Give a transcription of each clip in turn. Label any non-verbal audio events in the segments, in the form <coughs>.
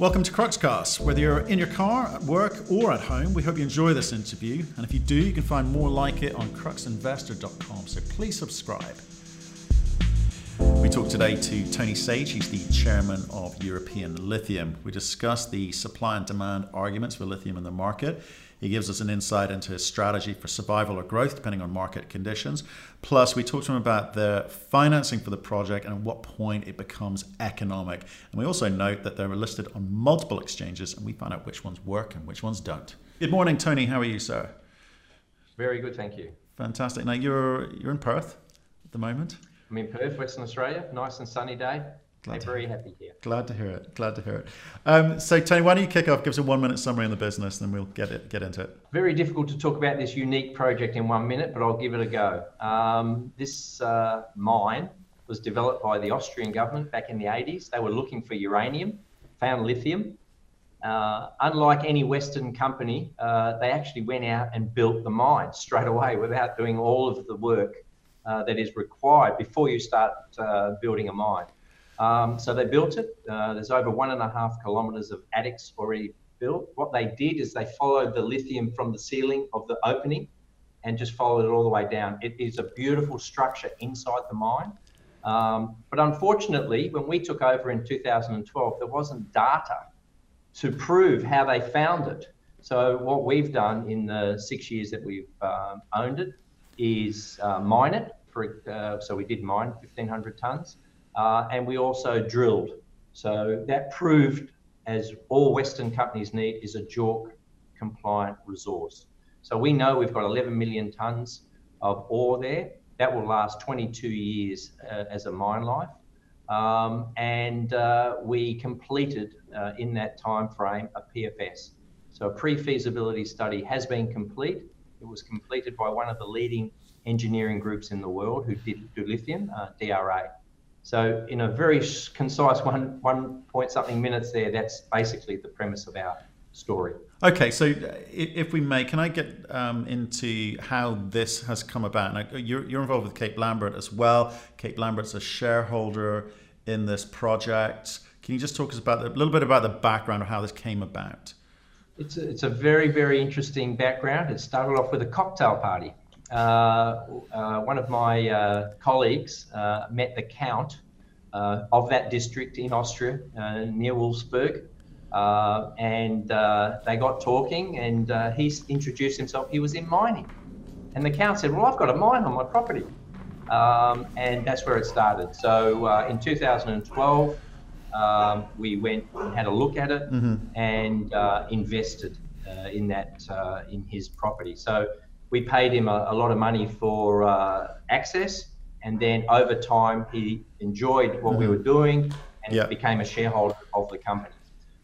Welcome to Cruxcast. Whether you're in your car, at work, or at home, we hope you enjoy this interview. And if you do, you can find more like it on cruxinvestor.com. So please subscribe. We talked today to Tony Sage. He's the chairman of European Lithium. We discussed the supply and demand arguments for lithium in the market. He gives us an insight into his strategy for survival or growth, depending on market conditions. Plus, we talk to him about the financing for the project and at what point it becomes economic. And we also note that they're listed on multiple exchanges, and we find out which ones work and which ones don't. Good morning, Tony. How are you, sir? Very good, thank you. Fantastic. Now you're you're in Perth at the moment. I'm in Perth, Western Australia. Nice and sunny day. Glad I'm very happy here. Glad to hear it. Glad to hear it. Um, so, Tony, why don't you kick off? Give us a one-minute summary on the business, and then we'll get it get into it. Very difficult to talk about this unique project in one minute, but I'll give it a go. Um, this uh, mine was developed by the Austrian government back in the 80s. They were looking for uranium, found lithium. Uh, unlike any Western company, uh, they actually went out and built the mine straight away without doing all of the work uh, that is required before you start uh, building a mine. Um, so they built it. Uh, there's over one and a half kilometres of adits already built. What they did is they followed the lithium from the ceiling of the opening and just followed it all the way down. It is a beautiful structure inside the mine. Um, but unfortunately, when we took over in 2012, there wasn't data to prove how they found it. So what we've done in the six years that we've um, owned it is uh, mine it. For, uh, so we did mine 1,500 tonnes. Uh, and we also drilled. So that proved, as all Western companies need, is a JORC compliant resource. So we know we've got 11 million tonnes of ore there. That will last 22 years uh, as a mine life. Um, and uh, we completed uh, in that time frame a PFS. So a pre-feasibility study has been complete. It was completed by one of the leading engineering groups in the world who did do lithium, uh, DRA. So in a very concise one one point something minutes there, that's basically the premise of our story. Okay, so if we may, can I get um, into how this has come about? Now, you're, you're involved with Cape Lambert as well. Cape Lambert's a shareholder in this project. Can you just talk us about a little bit about the background of how this came about? It's a, it's a very, very interesting background. It started off with a cocktail party. Uh, uh, one of my uh, colleagues met the count of that district in Austria, near Wolfsberg, and they got talking, and he introduced himself. He was in mining, and the count said, "Well, I've got a mine on my property." Um, and that's where it started. So uh, in 2012, um, we went and had a look at it mm-hmm. and uh, invested uh, in that in his property. So we paid him a, a lot of money for uh, access, and then over time he enjoyed what mm-hmm. we were doing and yeah. became a shareholder of the company.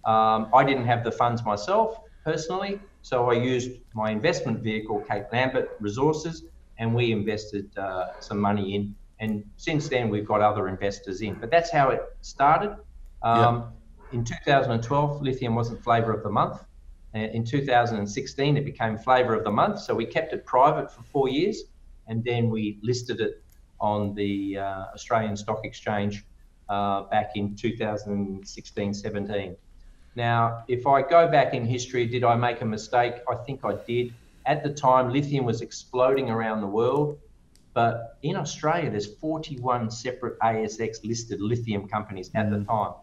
Um, I didn't have the funds myself personally, so I used my investment vehicle, Cape Lambert Resources, and we invested uh, some money in. And since then, we've got other investors in. But that's how it started. Um, yeah. In 2012, lithium wasn't flavour of the month. Uh, in 2016, it became flavour of the month. So we kept it private for four years, and then we listed it on the uh, Australian Stock Exchange uh, back in 2016 17. Now, if I go back in history, did I make a mistake? I think I did. At the time, lithium was exploding around the world, but in Australia, there's 41 separate ASX listed lithium companies at the mm. time.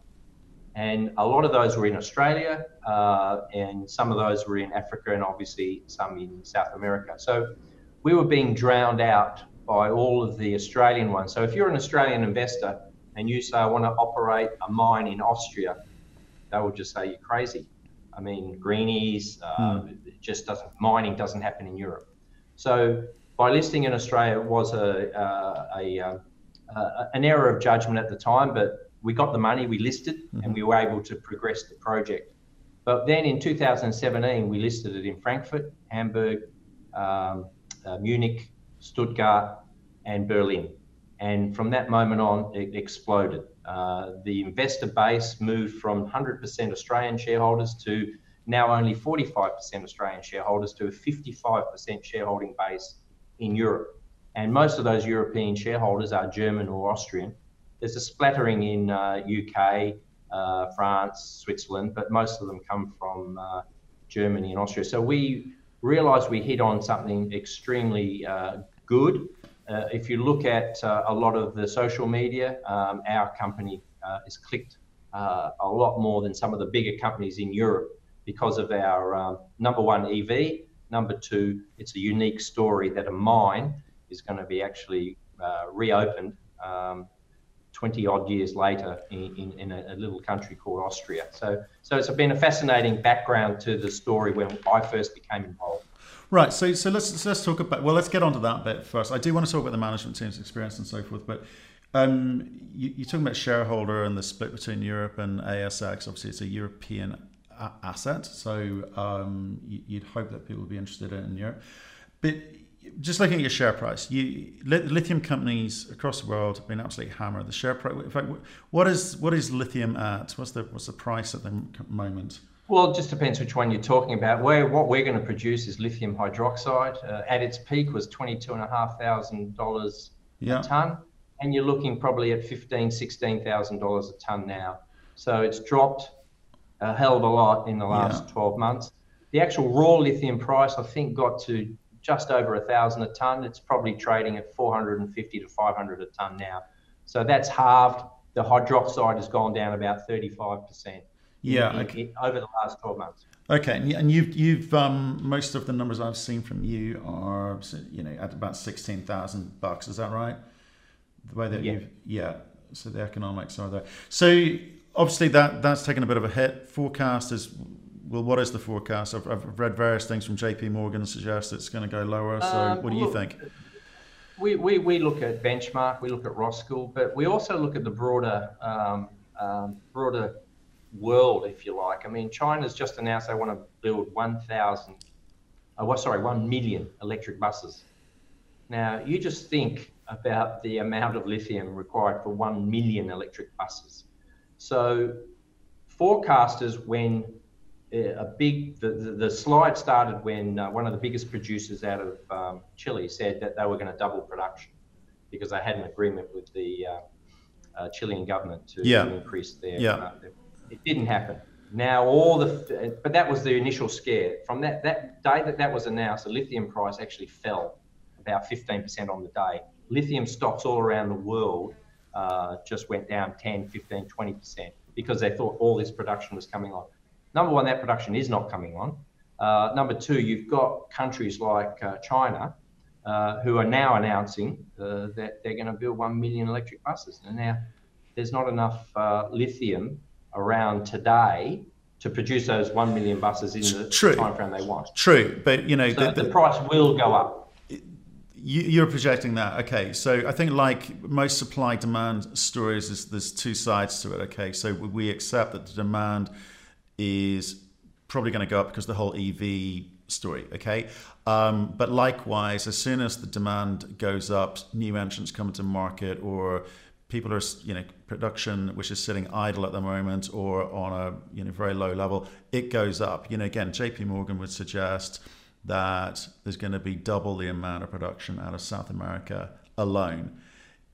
And a lot of those were in Australia, uh, and some of those were in Africa, and obviously some in South America. So we were being drowned out by all of the Australian ones. So if you're an Australian investor and you say, I want to operate a mine in Austria, they will just say, You're crazy. I mean, greenies, uh, hmm. it just doesn't, mining doesn't happen in Europe. So by listing in Australia was a, uh, a, a, a, an error of judgment at the time, but we got the money, we listed, mm-hmm. and we were able to progress the project. But then in 2017, we listed it in Frankfurt, Hamburg, um, uh, Munich, Stuttgart, and Berlin. And from that moment on, it exploded. Uh, the investor base moved from 100% Australian shareholders to now only 45% Australian shareholders to a 55% shareholding base in Europe. And most of those European shareholders are German or Austrian there's a splattering in uh, UK uh, France, Switzerland, but most of them come from uh, Germany and Austria. So we realised we hit on something extremely uh, good. Uh, if you look at uh, a lot of the social media, um, our company is clicked a lot more than some of the bigger companies in Europe because of our um, number one EV. Number two, it's a unique story that a mine is going to be actually reopened um, 20 odd years later in, in, in a, a, little country called Austria. So, so it's been a fascinating background to the story when I first became involved. Right. So, so let's let's talk about. Well, let's get onto that bit first. I do want to talk about the management team's experience and so forth, but. Um, you, you're talking about shareholder and the split between Europe and ASX. Obviously, it's a European a- asset, so um, you, would hope that people would be interested in Europe. But just looking at your share price, you lithium companies across the world have been absolutely hammered. The share price. In fact, what is what is lithium at? What's the what's the price at the moment? Well, it just depends which one you're talking about. Where what we're going to produce is lithium hydroxide. Uh, at its peak was twenty two and a half thousand dollars a ton, and you're looking probably at fifteen, sixteen thousand dollars a ton now. So it's dropped a hell of a lot in the last yeah. 12 months. The actual raw lithium price, I think, got to just over a thousand a ton. It's probably trading at 450 to 500 a ton now. So that's halved. The hydroxide has gone down about 35%. Yeah, in, okay. in, over the last 12 months. Okay, and you've you've um, most of the numbers I've seen from you are you know at about sixteen thousand bucks. Is that right? The way that yeah. you've yeah. So the economics are there. So obviously that that's taken a bit of a hit. Forecast is well, what is the forecast? I've, I've read various things from JP Morgan suggest it's going to go lower. So, um, what do you think? We, we, we look at benchmark, we look at Roskill, but we also look at the broader um, um, broader world, if you like. I mean, China's just announced they want to build 1,000, uh, well, sorry, 1 million electric buses. Now, you just think about the amount of lithium required for 1 million electric buses. So, forecasters, when a big the, the, the, slide started when uh, one of the biggest producers out of um, Chile said that they were going to double production because they had an agreement with the uh, uh, Chilean government to, yeah. increase their, yeah. Uh, their, It didn't happen. Now all the but that was the initial scare. From that that day that that was announced, the lithium price actually fell about 15% on the day. Lithium stocks all around the world uh, just went down 10, 15, 20% because they thought all this production was coming on number one, that production is not coming on. Uh, number two, you've got countries like uh, China uh, who are now announcing uh, that they're going to build 1 million electric buses. And now there's not enough uh, lithium around today to produce those 1 million buses in the True. time frame they want. True, but you know, so the, the, price will go up you're projecting that okay so i think like most supply demand stories is there's two sides to it okay so we accept that the demand is probably going to go up because the whole EV story. Okay, um, but likewise, as soon as the demand goes up, new entrants come into market, or people are you know production which is sitting idle at the moment or on a you know very low level, it goes up. You know, again, J.P. Morgan would suggest that there's going to be double the amount of production out of South America alone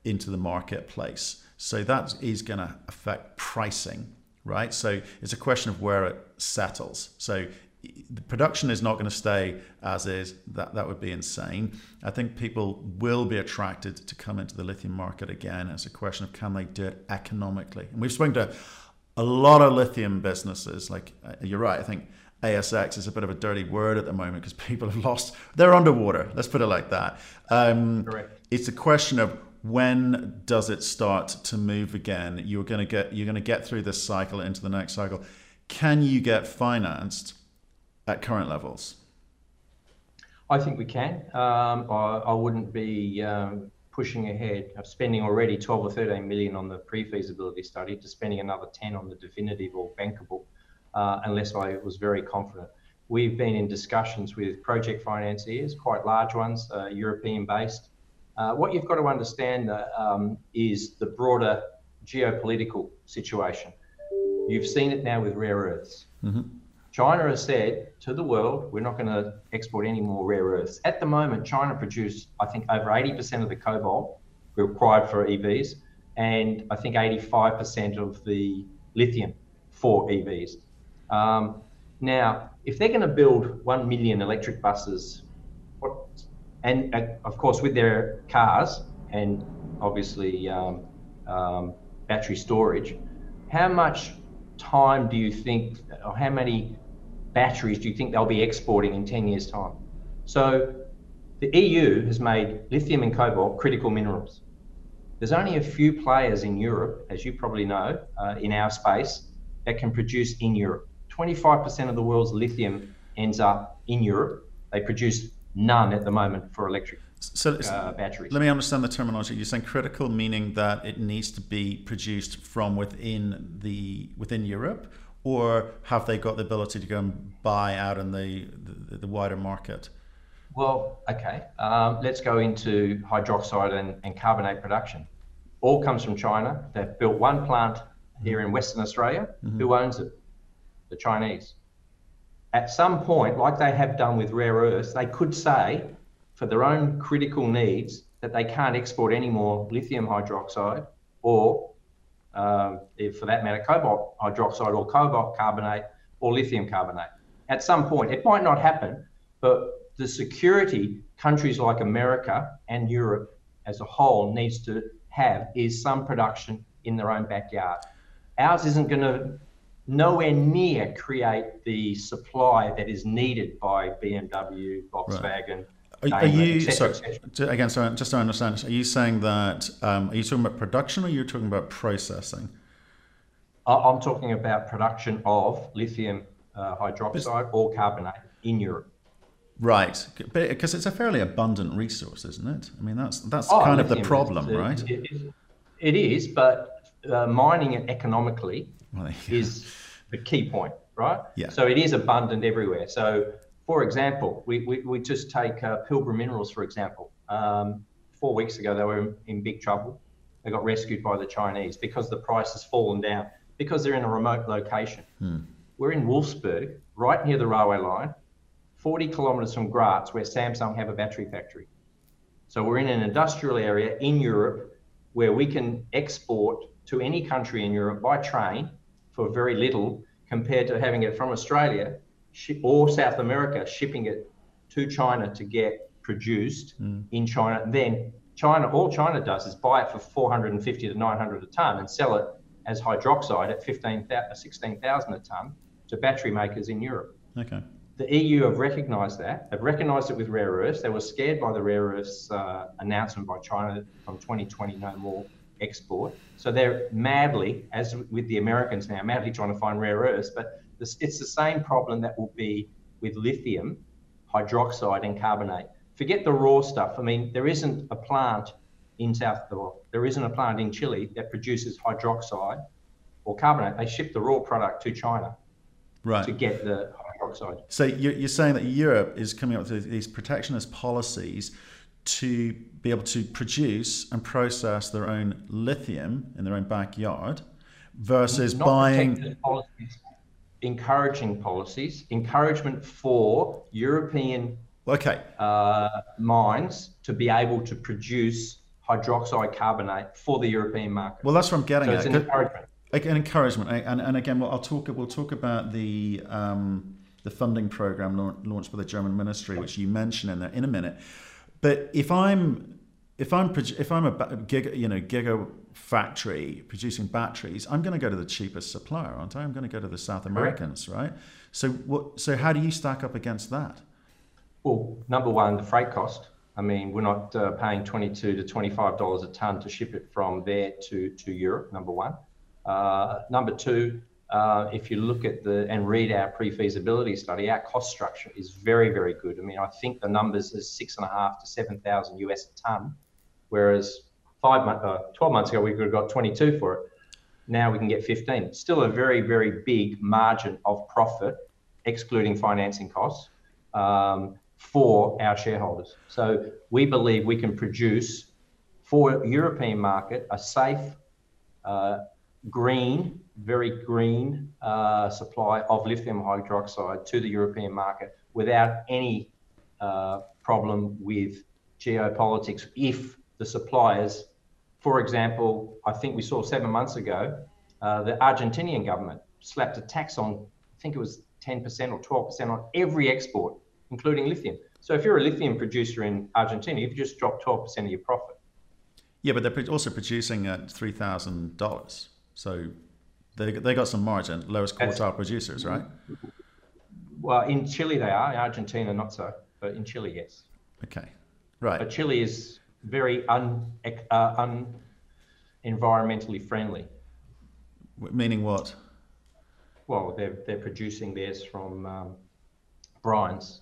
into the marketplace. So that is going to affect pricing right? So it's a question of where it settles. So the production is not going to stay as is. That that would be insane. I think people will be attracted to come into the lithium market again. It's a question of can they do it economically. And we've spoken to a lot of lithium businesses. Like uh, you're right. I think ASX is a bit of a dirty word at the moment because <laughs> people have lost. They're underwater. Let's put it like that. Um, Correct. It's a question of when does it start to move again? You're going to get you're going to get through this cycle into the next cycle. Can you get financed at current levels? I think we can. Um, I, I, wouldn't be um, pushing ahead of spending already 12 or 13 million on the pre-feasibility study to spending another 10 on the definitive or bankable, uh, unless I was very confident. We've been in discussions with project financiers, quite large ones, uh, European-based, what you've got to understand uh, um, is the broader geopolitical situation. You've seen it now with rare earths. Mm-hmm. China has said to the world, we're not going to export any more rare earths. At the moment, China produces, I think, over 80% of the cobalt required for EVs, and I think 85% of the lithium for EVs. Um, now, if they're going to build 1 million electric buses, and uh, of course with their cars and obviously um, um, battery storage, how much time do you think, or how many batteries do you think they'll be exporting in 10 years' time? So the EU has made lithium and cobalt critical minerals. There's only a few players in Europe, as you probably know, uh, in our space, that can produce in Europe. 25% of the world's lithium ends up in Europe. They produce none at the moment for electric so uh, batteries. Let me understand the terminology. You're saying critical, meaning that it needs to be produced from within the within Europe, or have they got the ability to go and buy out in the the, the wider market? Well, okay. Um, let's go into hydroxide and, and, carbonate production. All comes from China. They've built one plant here in Western Australia. Mm-hmm. Who owns it? The Chinese. At some point, like they have done with rare earths, they could say, for their own critical needs, that they can't export any more lithium hydroxide or, um, for that matter, cobalt hydroxide or cobalt carbonate or lithium carbonate. At some point, it might not happen, but the security countries like America and Europe as a whole needs to have is some production in their own backyard. Ours isn't going to nowhere near create the supply that is needed by BMW, Volkswagen. Right. Are, are you sorry, again? Sorry, just to understand, are you saying that um, are you talking about production or you're talking about processing? I'm talking about production of lithium uh, hydroxide or carbonate in Europe. Right, because it's a fairly abundant resource, isn't it? I mean, that's that's oh, kind of the problem, is, right? It is, it is but uh, mining it economically well, is the key point, right? Yeah. So it is abundant everywhere. So, for example, we, we, we just take uh, Pilbara Minerals, for example. Um, four weeks ago, they were in, in big trouble. They got rescued by the Chinese because the price has fallen down because they're in a remote location. Hmm. We're in Wolfsberg, right near the railway line 40 kilometres from Graz, where Samsung have a battery factory. So we're in an industrial area in Europe where we can export to any country in Europe by train for very little compared to having it from Australia or South America, shipping it to China to get produced mm. in China. Then China, all China does is buy it for 450 to 900 a ton and sell it as hydroxide at 15, 16,000 a ton to battery makers in Europe. Okay the EU have recognised that. They've recognised it with rare earths. They were scared by the rare earths uh, announcement by China from 2020 no more export. So they're madly, as with the Americans now, madly trying to find rare earths. But this, it's the same problem that will be with lithium, hydroxide, and carbonate. Forget the raw stuff. I mean, there isn't a plant in South, or there isn't a plant in Chile that produces hydroxide or carbonate. They ship the raw product to China right. to get the hydroxide. so you're saying that Europe is coming up with these protectionist policies to be able to produce and process their own lithium in their own backyard versus Not buying policies, encouraging policies, encouragement for European okay uh, mines to be able to produce hydroxide carbonate for the European market. Well, that's what I'm getting so at. It's an encouragement. An encouragement, and, and again, I'll talk. We'll talk about the um, the funding program launched by the German ministry, which you mentioned in there in a minute. But if I'm if I'm if I'm a giga, you know giga factory producing batteries, I'm going to go to the cheapest supplier, aren't I? I'm going to go to the South Americans, right? So what? So how do you stack up against that? Well, number one, the freight cost. I mean, we're not uh, paying twenty-two to twenty-five dollars a ton to ship it from there to to Europe. Number one. Uh, number two, uh, if you look at the and read our pre-feasibility study, our cost structure is very, very good. I mean, I think the numbers is six and a half to seven thousand US a ton, whereas five months, uh, twelve months ago we could have got twenty-two for it. Now we can get fifteen. Still a very, very big margin of profit, excluding financing costs, um, for our shareholders. So we believe we can produce for European market a safe. Uh, green, very green uh, supply of lithium hydroxide to the European market without any uh, problem with geopolitics if the suppliers, for example, I think we saw seven months ago, uh, the Argentinian government slapped a tax on, I think it was 10% or 12% on every export, including lithium. So if you're a lithium producer in Argentina, you've just dropped 12% of your profit. Yeah, but they're also producing at $3,000. So they, they got some margin, lowest quartile That's, producers, right? Well, in Chile they are, in Argentina not so, but in Chile, yes. Okay, right. But Chile is very un, uh, un environmentally friendly. Meaning what? Well, they're, they're producing theirs from um, brines,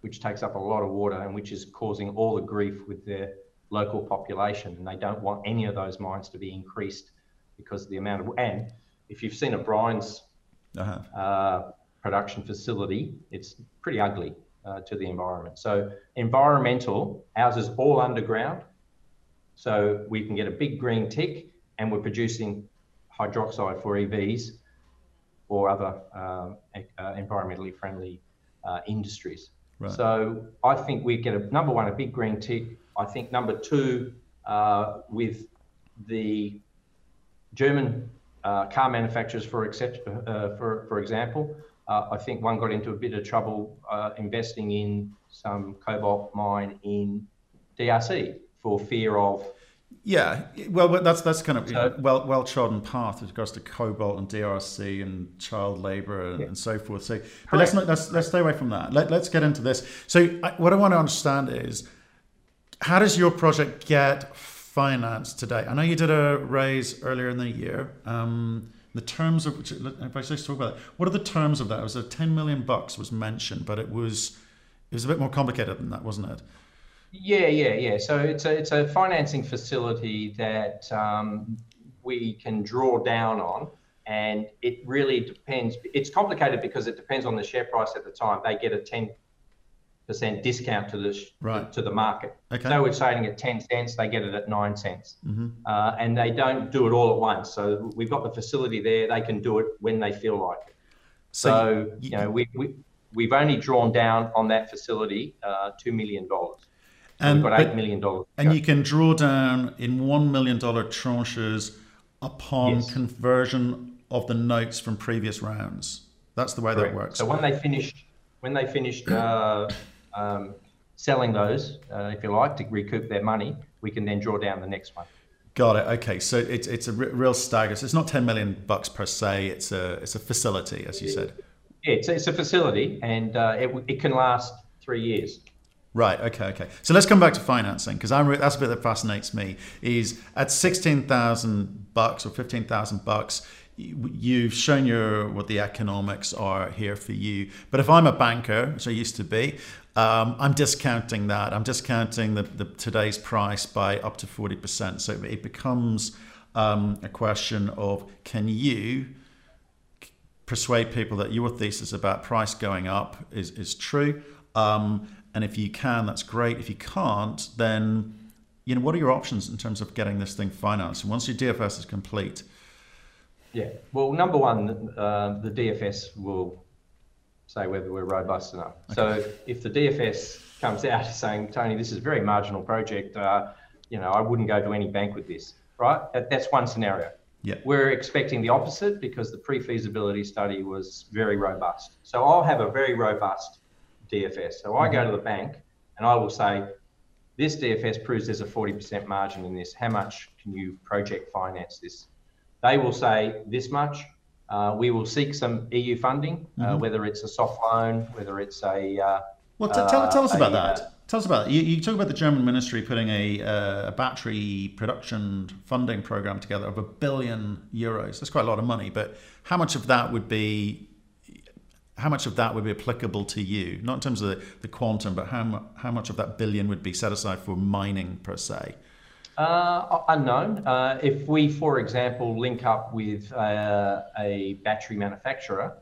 which takes up a lot of water and which is causing all the grief with their local population. And they don't want any of those mines to be increased because of the amount of. And if you've seen a brines uh, production facility, it's pretty ugly uh, to the environment. So, environmental, ours is all underground. So, we can get a big green tick and we're producing hydroxide for EVs or other um, uh, environmentally friendly uh, industries. Right. So I think we get a number one, a big green tick. I think number two, uh, with the German uh, car manufacturers, for, except, uh, for, for example, uh, I think one got into a bit of trouble investing in some cobalt mine in DRC for fear of yeah, well, that's that's kind of so, well well trodden path with regards to cobalt and DRC and child labour and, yeah. and, so forth. So, but let's not let's let's stay away from that. Let, us get into this. So, I, what I want to understand is how does your project get financed today? I know you did a raise earlier in the year. Um, the terms of which, if I just talk about it, what are the terms of that? It was a ten million bucks was mentioned, but it was it was a bit more complicated than that, wasn't it? Yeah, yeah, yeah. So it's a it's a financing facility that um, we can draw down on, and it really depends. It's complicated because it depends on the share price at the time. They get a ten percent discount to the right. to the market. Okay. So we're trading at ten cents, they get it at nine cents, mm-hmm. uh, and they don't do it all at once. So we've got the facility there; they can do it when they feel like it. So, so you, you, know, we, we we've only drawn down on that facility uh, two million dollars. And we've got eight million dollars. And you can draw down in one million dollar tranches upon yes. conversion of the notes from previous rounds. That's the way Correct. that works. So when they finished, when they finished uh, um, selling those, uh, if you like, to recoup their money, we can then draw down the next one. Got it. Okay, so it's it's a real stagger. So it's not ten million bucks per se. It's a it's a facility, as you said. Yeah, it's, it's a facility, and uh, it, it can last three years. Right. Okay. Okay. So let's come back to financing because I'm that's a bit that fascinates me. Is at sixteen thousand bucks or fifteen thousand bucks, you've shown your what the economics are here for you. But if I'm a banker, which I used to be, um, I'm discounting that. I'm discounting the, the today's price by up to forty percent. So it becomes um, a question of can you persuade people that your thesis about price going up is is true. Um, and if you can, that's great. If you can't, then you know what are your options in terms of getting this thing financed? And once your DFS is complete. Yeah. Well, number one, uh, the DFS will say whether we're robust enough. Okay. So if the DFS comes out <laughs> saying, Tony, this is a very marginal project, uh, you know, I wouldn't go to any bank with this, right? That's one scenario. Yeah. We're expecting the opposite because the pre-feasibility study was very robust. So I'll have a very robust DFS. So I go mm-hmm. to the bank and I will say, this DFS proves there's a 40% margin in this. How much can you project finance this? They will say this much. Uh, we will seek some EU funding, uh, mm-hmm. whether it's a soft loan, whether it's a. Uh, well, t- tell, tell, us about a, that. Tell us about it. You, you, talk about the German ministry putting a, uh, a, battery production funding program together of a billion euros. That's quite a lot of money, but how much of that would be how much of that would be applicable to you? Not in terms of the, the quantum, but how, how much of that billion would be set aside for mining per se? Uh, unknown. Uh, if we, for example, link up with uh, a battery manufacturer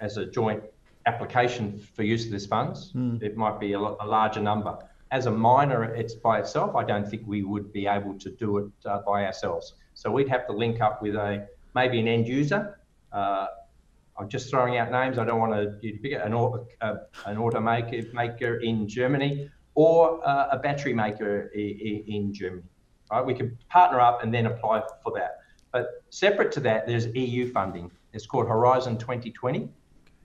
as a joint application for use of these funds, mm. it might be a, a, larger number. As a miner, it's by itself. I don't think we would be able to do it uh, by ourselves. So we'd have to link up with a maybe an end user, uh, I'm just throwing out names. I don't want to pick an, an automaker maker in Germany or uh, a battery maker in, Germany. Right? We could partner up and then apply for that. But separate to that, there's EU funding. It's called Horizon 2020.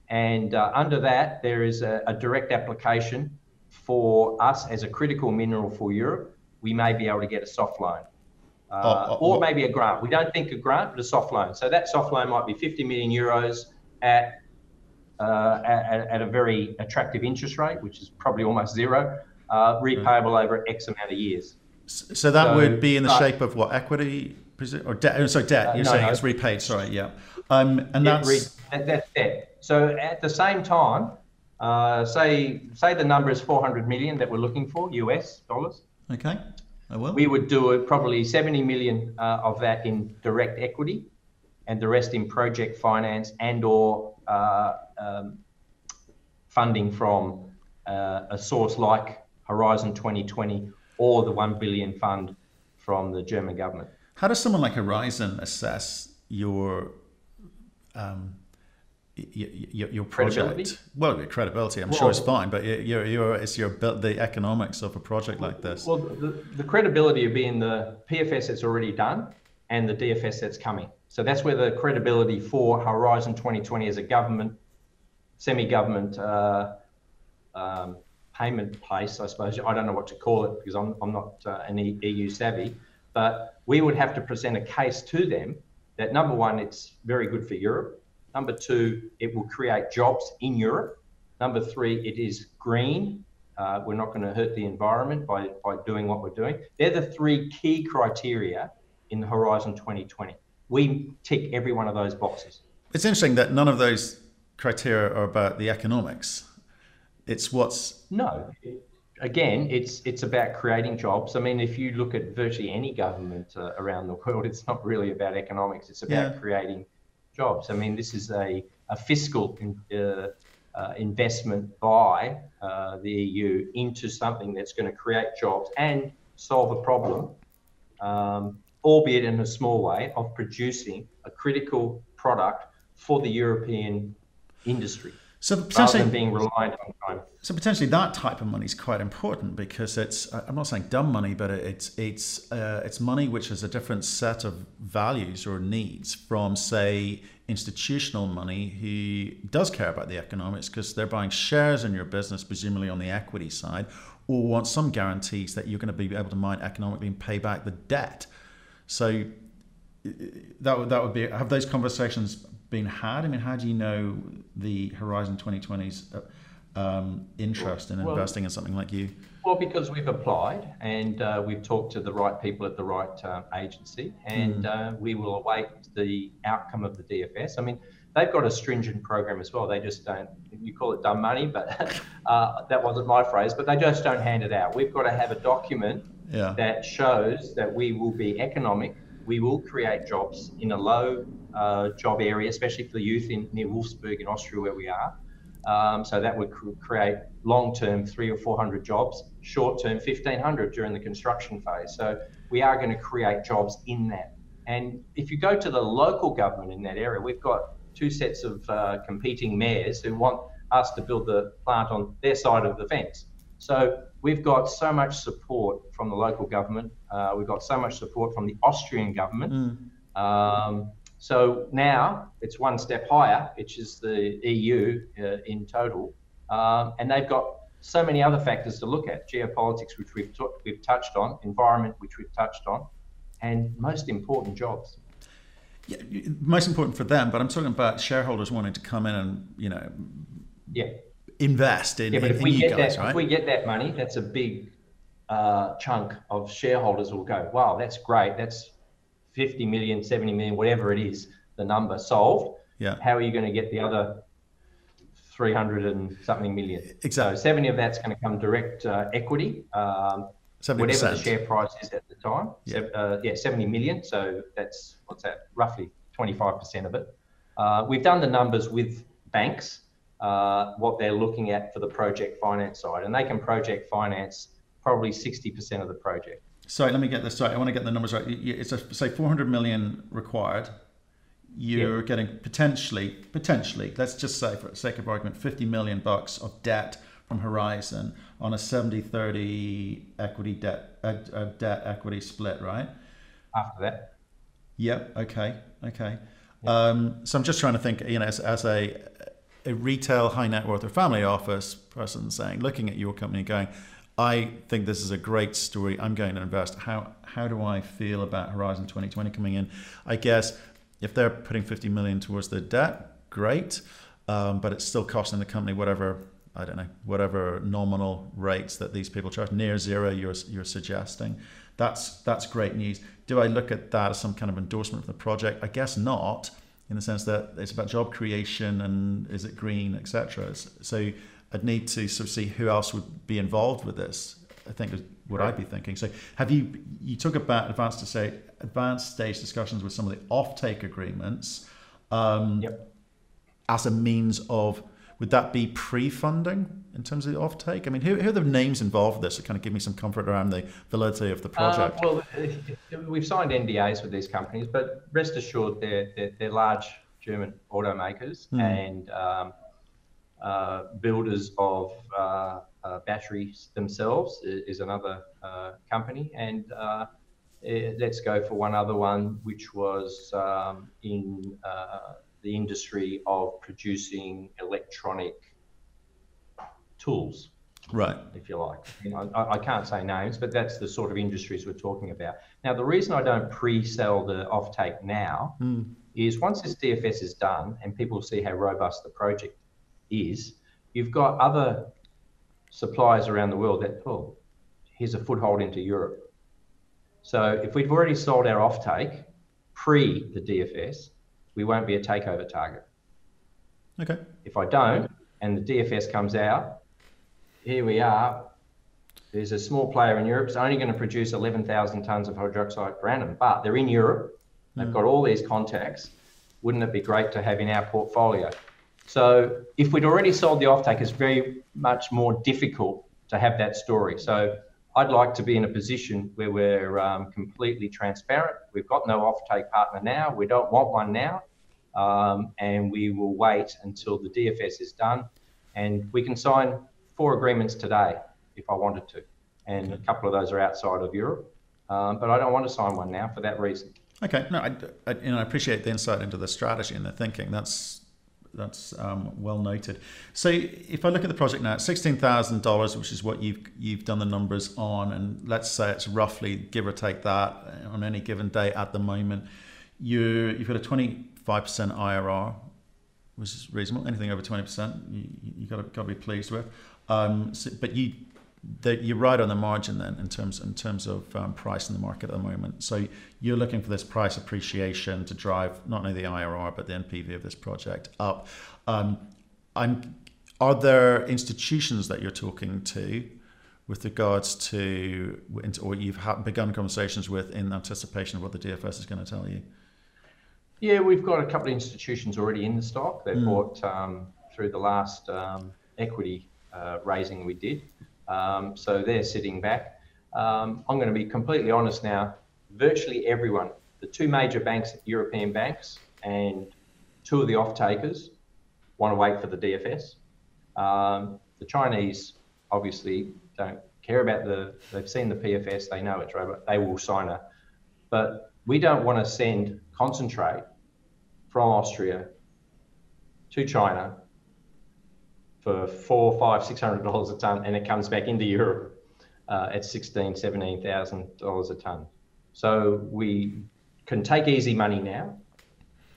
And uh, under that, there is a, a, direct application for us as a critical mineral for Europe. We may be able to get a soft loan uh, oh, oh, or maybe a grant. We don't think a grant, but a soft loan. So that soft loan might be 50 million euros at, uh, at, at, a very attractive interest rate, which is probably almost zero, uh, repayable over X amount of years. So that so, would be in the shape of what equity or debt? Oh, sorry, debt. Uh, You're no, saying no. it's repaid. Sorry, yeah. Um, and that's re- that's debt. So at the same time, uh, say say the number is 400 million that we're looking for US dollars. Okay, I will. We would do it probably 70 million uh, of that in direct equity, and the rest in project finance and or uh, um, funding from uh, a source like Horizon 2020 or the 1 billion fund from the German government. How does someone like Horizon assess your um, your, your project? Well, your credibility, I'm well, sure it's fine, but your, your, it's your the economics of a project like this. Well, the, the credibility of being the PFS that's already done and the DFS that's coming. So that's where the credibility for Horizon 2020 as a government, semi-government uh, um, payment place, I suppose. I don't know what to call it because I'm, I'm not uh, an EU savvy, but we would have to present a case to them that number one, it's very good for Europe. Number two, it will create jobs in Europe. Number three, it is green. Uh, we're not going to hurt the environment by, by doing what we're doing. They're the three key criteria in the Horizon 2020. We tick every one of those boxes. It's interesting that none of those criteria are about the economics. It's what's no. Again, it's it's about creating jobs. I mean, if you look at virtually any government uh, around the world, <laughs> it's not really about economics. It's about yeah. creating jobs. I mean, this is a a fiscal uh, uh, investment by uh, the EU into something that's going to create jobs and solve a problem, um, albeit in a small way, of producing a critical product for the European industry. So potentially being reliant on time. So potentially that type of money is quite important because it's I'm not saying dumb money, but it's it's uh, it's money which has a different set of values or needs from say institutional money who does care about the economics because they're buying shares in your business, presumably on the equity side, or want some guarantees that you're going to be able to mine economically and pay back the debt. So that would that would be have those conversations been had? I mean, how do you know the Horizon 2020's uh, um, interest in well, investing in something like you? Well, because we've applied and uh, we've talked to the right people at the right uh, agency, and mm. we will await the outcome of the DFS. I mean, they've got a stringent program as well. They just don't, you call it dumb money, but <laughs> uh, that wasn't my phrase, but they just don't hand it out. We've got to have a document yeah. that shows that we will be economic, we will create jobs in a low uh, job area, especially for the youth in near Wolfsberg in Austria, where we are. Um, so that would cr- create long-term three or four hundred jobs, short-term fifteen hundred during the construction phase. So we are going to create jobs in that. And if you go to the local government in that area, we've got two sets of uh, competing mayors who want us to build the plant on their side of the fence. So we've got so much support from the local government. Uh, we've got so much support from the Austrian government. Mm. Um, so now it's one step higher, which is the EU uh, in total, um, and they've got so many other factors to look at: geopolitics, which we've t- we've touched on, environment, which we've touched on, and most important, jobs. Yeah, most important for them, but I'm talking about shareholders wanting to come in and you know, yeah, invest in, yeah, but in, if we get guys, that, right? If we get that money, that's a big uh, chunk of shareholders will go, wow, that's great. That's 50 million, 70 million, whatever it is, the number solved. Yeah. How are you going to get the other 300 and something million? Exactly. So 70 of that's going to come direct uh, equity. Um, whatever the share price is at the time. Yeah. So, uh, yeah, 70 million. So that's, what's that, roughly 25% of it. Uh, we've done the numbers with banks, uh, what they're looking at for the project finance side, and they can project finance probably 60% of the project. Sorry, let me get this right. I want to get the numbers right. It's a, say 400 million required. You're getting potentially, potentially, let's just say for the sake of argument, 50 million bucks of debt from Horizon on a 70-30 equity debt, uh, uh, debt equity split, right? After that. Yep. Okay. Okay. Um, so I'm just trying to think, you know, as, as a a retail high net worth or family office person saying, looking at your company, going, I think this is a great story. I'm going to invest. How how do I feel about Horizon 2020 coming in? I guess if they're putting 50 million towards their debt, great, um, but it's still costing the company whatever I don't know whatever nominal rates that these people charge near zero. You're you're suggesting that's that's great news. Do I look at that as some kind of endorsement of the project? I guess not, in the sense that it's about job creation and is it green, etc. So I'd need to sort of see who else would be involved with this. I think is what right. I'd be thinking. So have you you talk about advanced to say advanced stage discussions with some of the offtake agreements um, yep. as a means of would that be pre-funding in terms of the offtake? I mean, who, who are the names involved with this to kind of give me some comfort around the validity of the project? Uh, well, we've signed NDAs with these companies, but rest assured they're, they're, they're large German automakers mm. and um, uh, builders of uh, uh, batteries themselves is, another uh, company. And uh, eh, let's go for one other one, which was um, in the industry of producing electronic tools. Right. If you like. You know, I, I, can't say names, but that's the sort of industries we're talking about. Now, the reason I don't pre sell the offtake now mm. is once this DFS is done and people see how robust the project is, you've got other suppliers around the world that, oh, here's a foothold into Europe. So if we've already sold our offtake pre the DFS, we won't be a takeover target. Okay. If I don't, and the DFS comes out, here we are. There's a small player in Europe. It's only going to produce 11,000 tons of hydroxide per annum, but they're in Europe. They've mm. got all these contacts. Wouldn't it be great to have in our portfolio? So if we'd already sold the offtake, it's very much more difficult to have that story. So I'd like to be in a position where we're um, completely transparent. We've got no offtake partner now. We don't want one now. Um, and we will wait until the DFS is done. And we can sign four agreements today if I wanted to. And a couple of those are outside of Europe. Um, but I don't want to sign one now for that reason. Okay, no, I, I, you know, I appreciate the insight into the strategy and the thinking. That's that's um, well noted. So if I look at the project now, sixteen thousand dollars, which is what you've you've done the numbers on, and let's say it's roughly give or take that on any given day at the moment, you you've got a twenty five percent IRR, which is reasonable. Anything over twenty percent, you you got to got to be pleased with. Um, so, but you that you're right on the margin then in terms in terms of um, price in the market at the moment. So you're looking for this price appreciation to drive not only the IRR but the NPV of this project up. Um, I'm, are there institutions that you're talking to with regards to or you've begun conversations with in anticipation of what the DFS is going to tell you? Yeah, we've got a couple of institutions already in the stock. They mm. bought um, through the last um, equity uh, raising we did. Um, so they're sitting back. Um, I'm going to be completely honest now. Virtually everyone, the two major banks, European banks, and two of the off takers want to wait for the DFS. Um, the Chinese obviously don't care about the, they've seen the PFS, they know it's right, they will sign it. But we don't want to send concentrate from Austria to China for four, five, six hundred dollars a ton, and it comes back into Europe uh, at sixteen, seventeen thousand dollars a ton. So we can take easy money now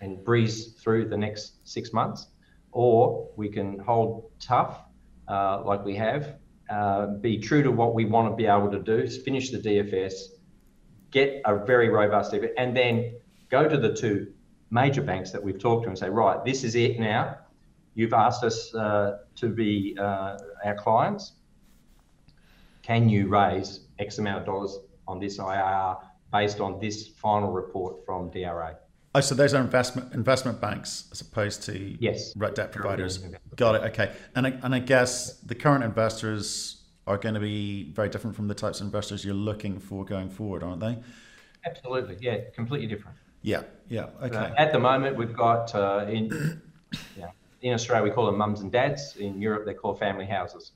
and breeze through the next six months, or we can hold tough uh, like we have, uh, be true to what we want to be able to do, finish the DFS, get a very robust DFS, and then go to the two major banks that we've talked to and say, right, this is it now You've asked us uh, to be uh, our clients. Can you raise X amount of dollars on this IR based on this final report from DRA? Oh, so those are investment investment banks as opposed to yes, debt providers. Got it. Okay, and I, and I guess the current investors are going to be very different from the types of investors you're looking for going forward, aren't they? Absolutely. Yeah, completely different. Yeah. Yeah. Okay. Uh, at the moment, we've got uh, in <coughs> yeah in Australia, we call them mums and dads. In Europe, they're called family houses.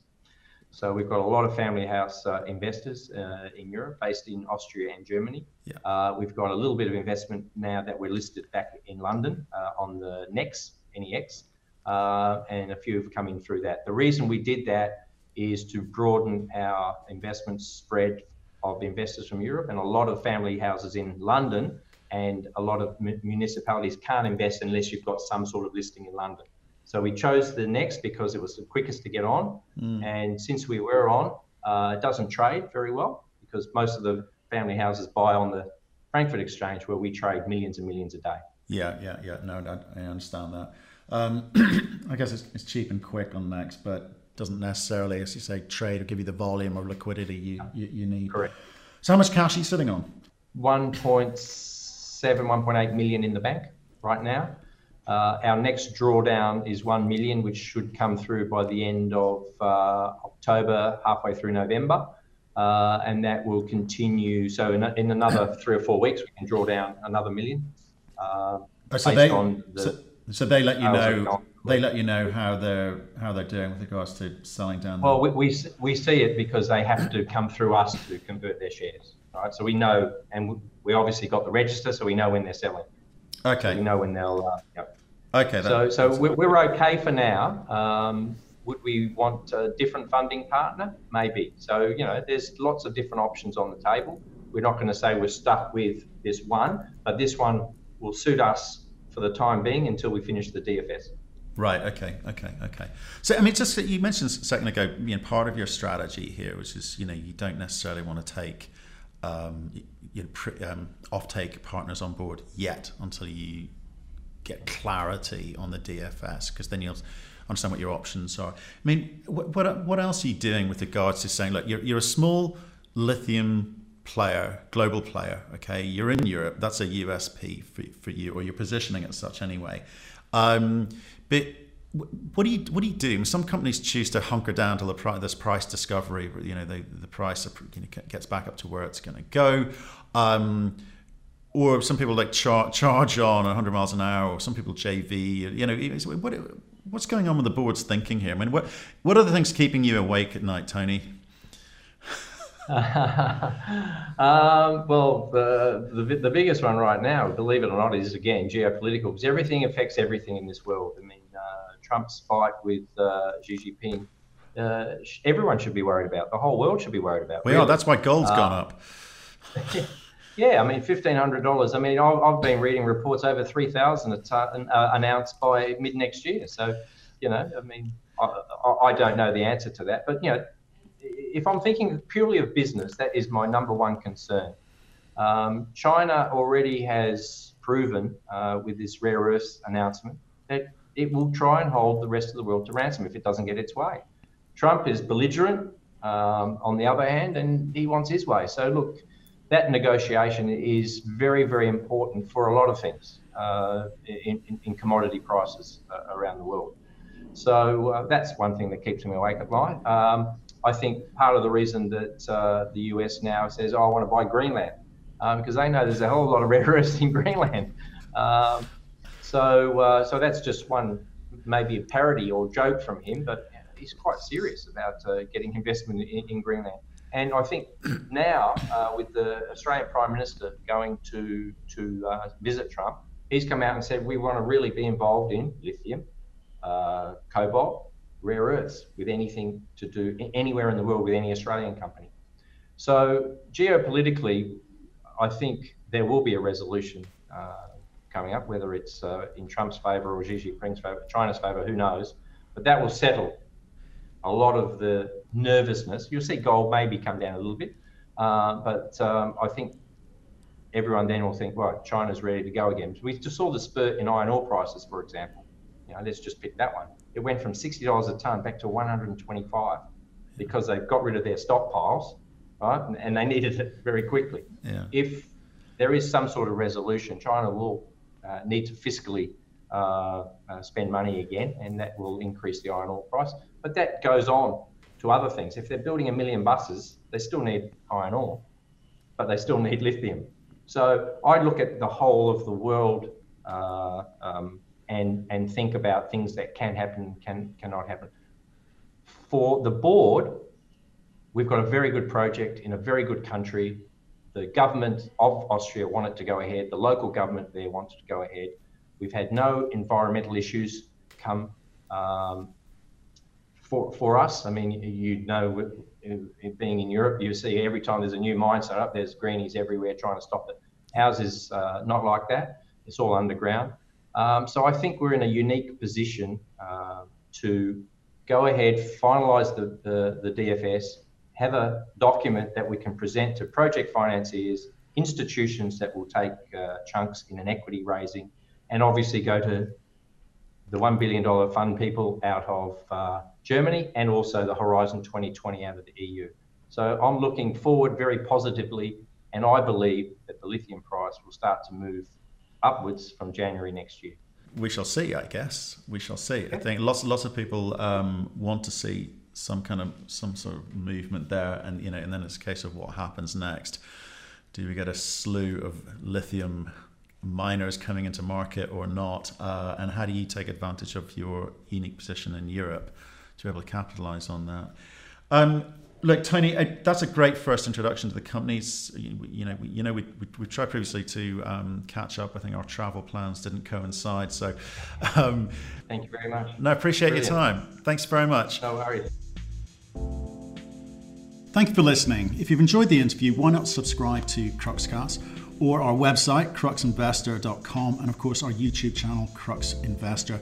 So we've got a lot of family house uh, investors uh, in Europe, based in Austria and Germany. Yeah. Uh, we've got a little bit of investment now that we're listed back in London uh, on the NEX, NEX, uh, and a few have come in through that. The reason we did that is to broaden our investment spread of investors from Europe, and a lot of family houses in London and a lot of municipalities can't invest unless you've got some sort of listing in London. So we chose the next because it was the quickest to get on. Mm. And since we were on, uh, it doesn't trade very well because most of the family houses buy on the Frankfurt Exchange where we trade millions and millions a day. Yeah, yeah, yeah. No, I, I understand that. Um, <clears throat> I guess it's, it's, cheap and quick on Next, but doesn't necessarily, as you say, trade or give you the volume or liquidity you, you, you need. Correct. So how much cash are you sitting on? 1.7, 1.8 million in the bank right now. Uh, our next drawdown is 1 million, which should come through by the end of uh, October, halfway through November. Uh, and that will continue. So in, in, another <coughs> three or four weeks, we can draw down another million. Uh, oh, so, they, the, so, so, they let you know they let you know how they're how they're doing with regards to selling down. Well, we, see it because they have to come through us to convert their shares, right? So we know, and we obviously got the register, so we know when they're selling. Okay. We know when they'll. Yep. Okay. That, so so we're, we're okay for now. Um, would we want a different funding partner? Maybe. So you know, there's lots of different options on the table. We're not going to say we're stuck with this one, but this one will suit us for the time being until we finish the DFS. Right. Okay. Okay. Okay. So, I mean, just you mentioned a second ago, you know, part of your strategy here, which is, you know, you don't necessarily want to take um, you know, um, off-take partners on board yet until you get clarity on the DFS, because then you'll understand what your options are. I mean, what, what, what else are you doing with regards to saying, look, you're, you're a small lithium player, global player, okay? You're in Europe, that's a USP for, for you, or you're positioning it such anyway. Um, but what do you what do you do? Some companies choose to hunker down to the price, this price discovery. You know, they, the price gets back up to where it's going to go. Um, or some people like char- charge on 100 miles an hour, or some people JV. You know, what, what's going on with the board's thinking here? I mean, what what are the things keeping you awake at night, Tony? <laughs> <laughs> um, well, the, the, the biggest one right now, believe it or not, is again geopolitical because everything affects everything in this world. I mean, Trump's fight with uh, Xi Jinping, uh, everyone should be worried about. The whole world should be worried about. Well, really. that's why gold's uh, gone up. <laughs> yeah, I mean, fifteen hundred dollars. I mean, I've, I've, been reading reports over three thousand uh, announced by mid next year. So, you know, I mean, I, I don't know the answer to that, but you know, if I'm thinking purely of business, that is my number one concern. Um, China already has proven uh, with this rare earth announcement that it will try and hold the rest of the world to ransom if it doesn't get its way. Trump is belligerent um, on the other hand, and he wants his way. So, look, that negotiation is very, very important for a lot of things uh, in, in, commodity prices uh, around the world. So, uh, that's one thing that keeps me awake at night. Um, I think part of the reason that uh, the US now says, oh, I want to buy Greenland, uh, because they know there's a whole lot of <laughs> rare earths in Greenland. Um, so, uh, so that's just one, maybe a parody or joke from him, but he's quite serious about uh, getting investment in, in, Greenland. And I think now, uh, with the Australian Prime Minister going to to uh, visit Trump, he's come out and said we want to really be involved in lithium, uh, cobalt, rare earths, with anything to do anywhere in the world with any Australian company. So geopolitically, I think there will be a resolution uh, coming up, whether it's uh, in Trump's favour or Xi Jinping's favour, China's favour, who knows? But that will settle a lot of the nervousness. You'll see gold maybe come down a little bit, uh, but um, I think everyone then will think, right, China's ready to go again. We just saw the spurt in iron ore prices, for example. You know, let's just pick that one. It went from $60 a tonne back to 125 because they got rid of their stockpiles, right? And, and they needed it very quickly. Yeah. If there is some sort of resolution, China will uh, need to fiscally uh, uh, spend money again, and that will increase the iron ore price. But that goes on to other things. If they're building a million buses, they still need iron ore, but they still need lithium. So I look at the whole of the world uh, um, and and think about things that can happen, can cannot happen. For the board, we've got a very good project in a very good country. The government of Austria wanted to go ahead. The local government there wanted to go ahead. We've had no environmental issues come um, for, for us. I mean, you know, being in Europe, you see every time there's a new mine set up, there's greenies everywhere trying to stop it. Ours is uh, not like that. It's all underground. Um, so I think we're in a unique position uh, to go ahead, finalise the, the, the DFS, have a document that we can present to project financiers, institutions that will take uh, chunks in an equity raising, and obviously go to the $1 billion fund people out of uh, Germany and also the Horizon 2020 out of the EU. So I'm looking forward very positively, and I believe that the lithium price will start to move upwards from January next year. We shall see, I guess. We shall see. I think lots, lots of people um, want to see some kind of some sort of movement there, and you know, and then it's a case of what happens next. Do we get a slew of lithium miners coming into market or not? Uh, and how do you take advantage of your unique position in Europe to be able to capitalize on that? Um, look, Tony, I, that's a great first introduction to the companies. You, you know, we, you know, we, we, we tried previously to um, catch up. I think our travel plans didn't coincide. So, um, thank you very much. No, appreciate Brilliant. your time. Thanks very much. No worries. Thank you for listening. If you've enjoyed the interview, why not subscribe to Cruxcast or our website, cruxinvestor.com, and of course our YouTube channel, Crux Investor.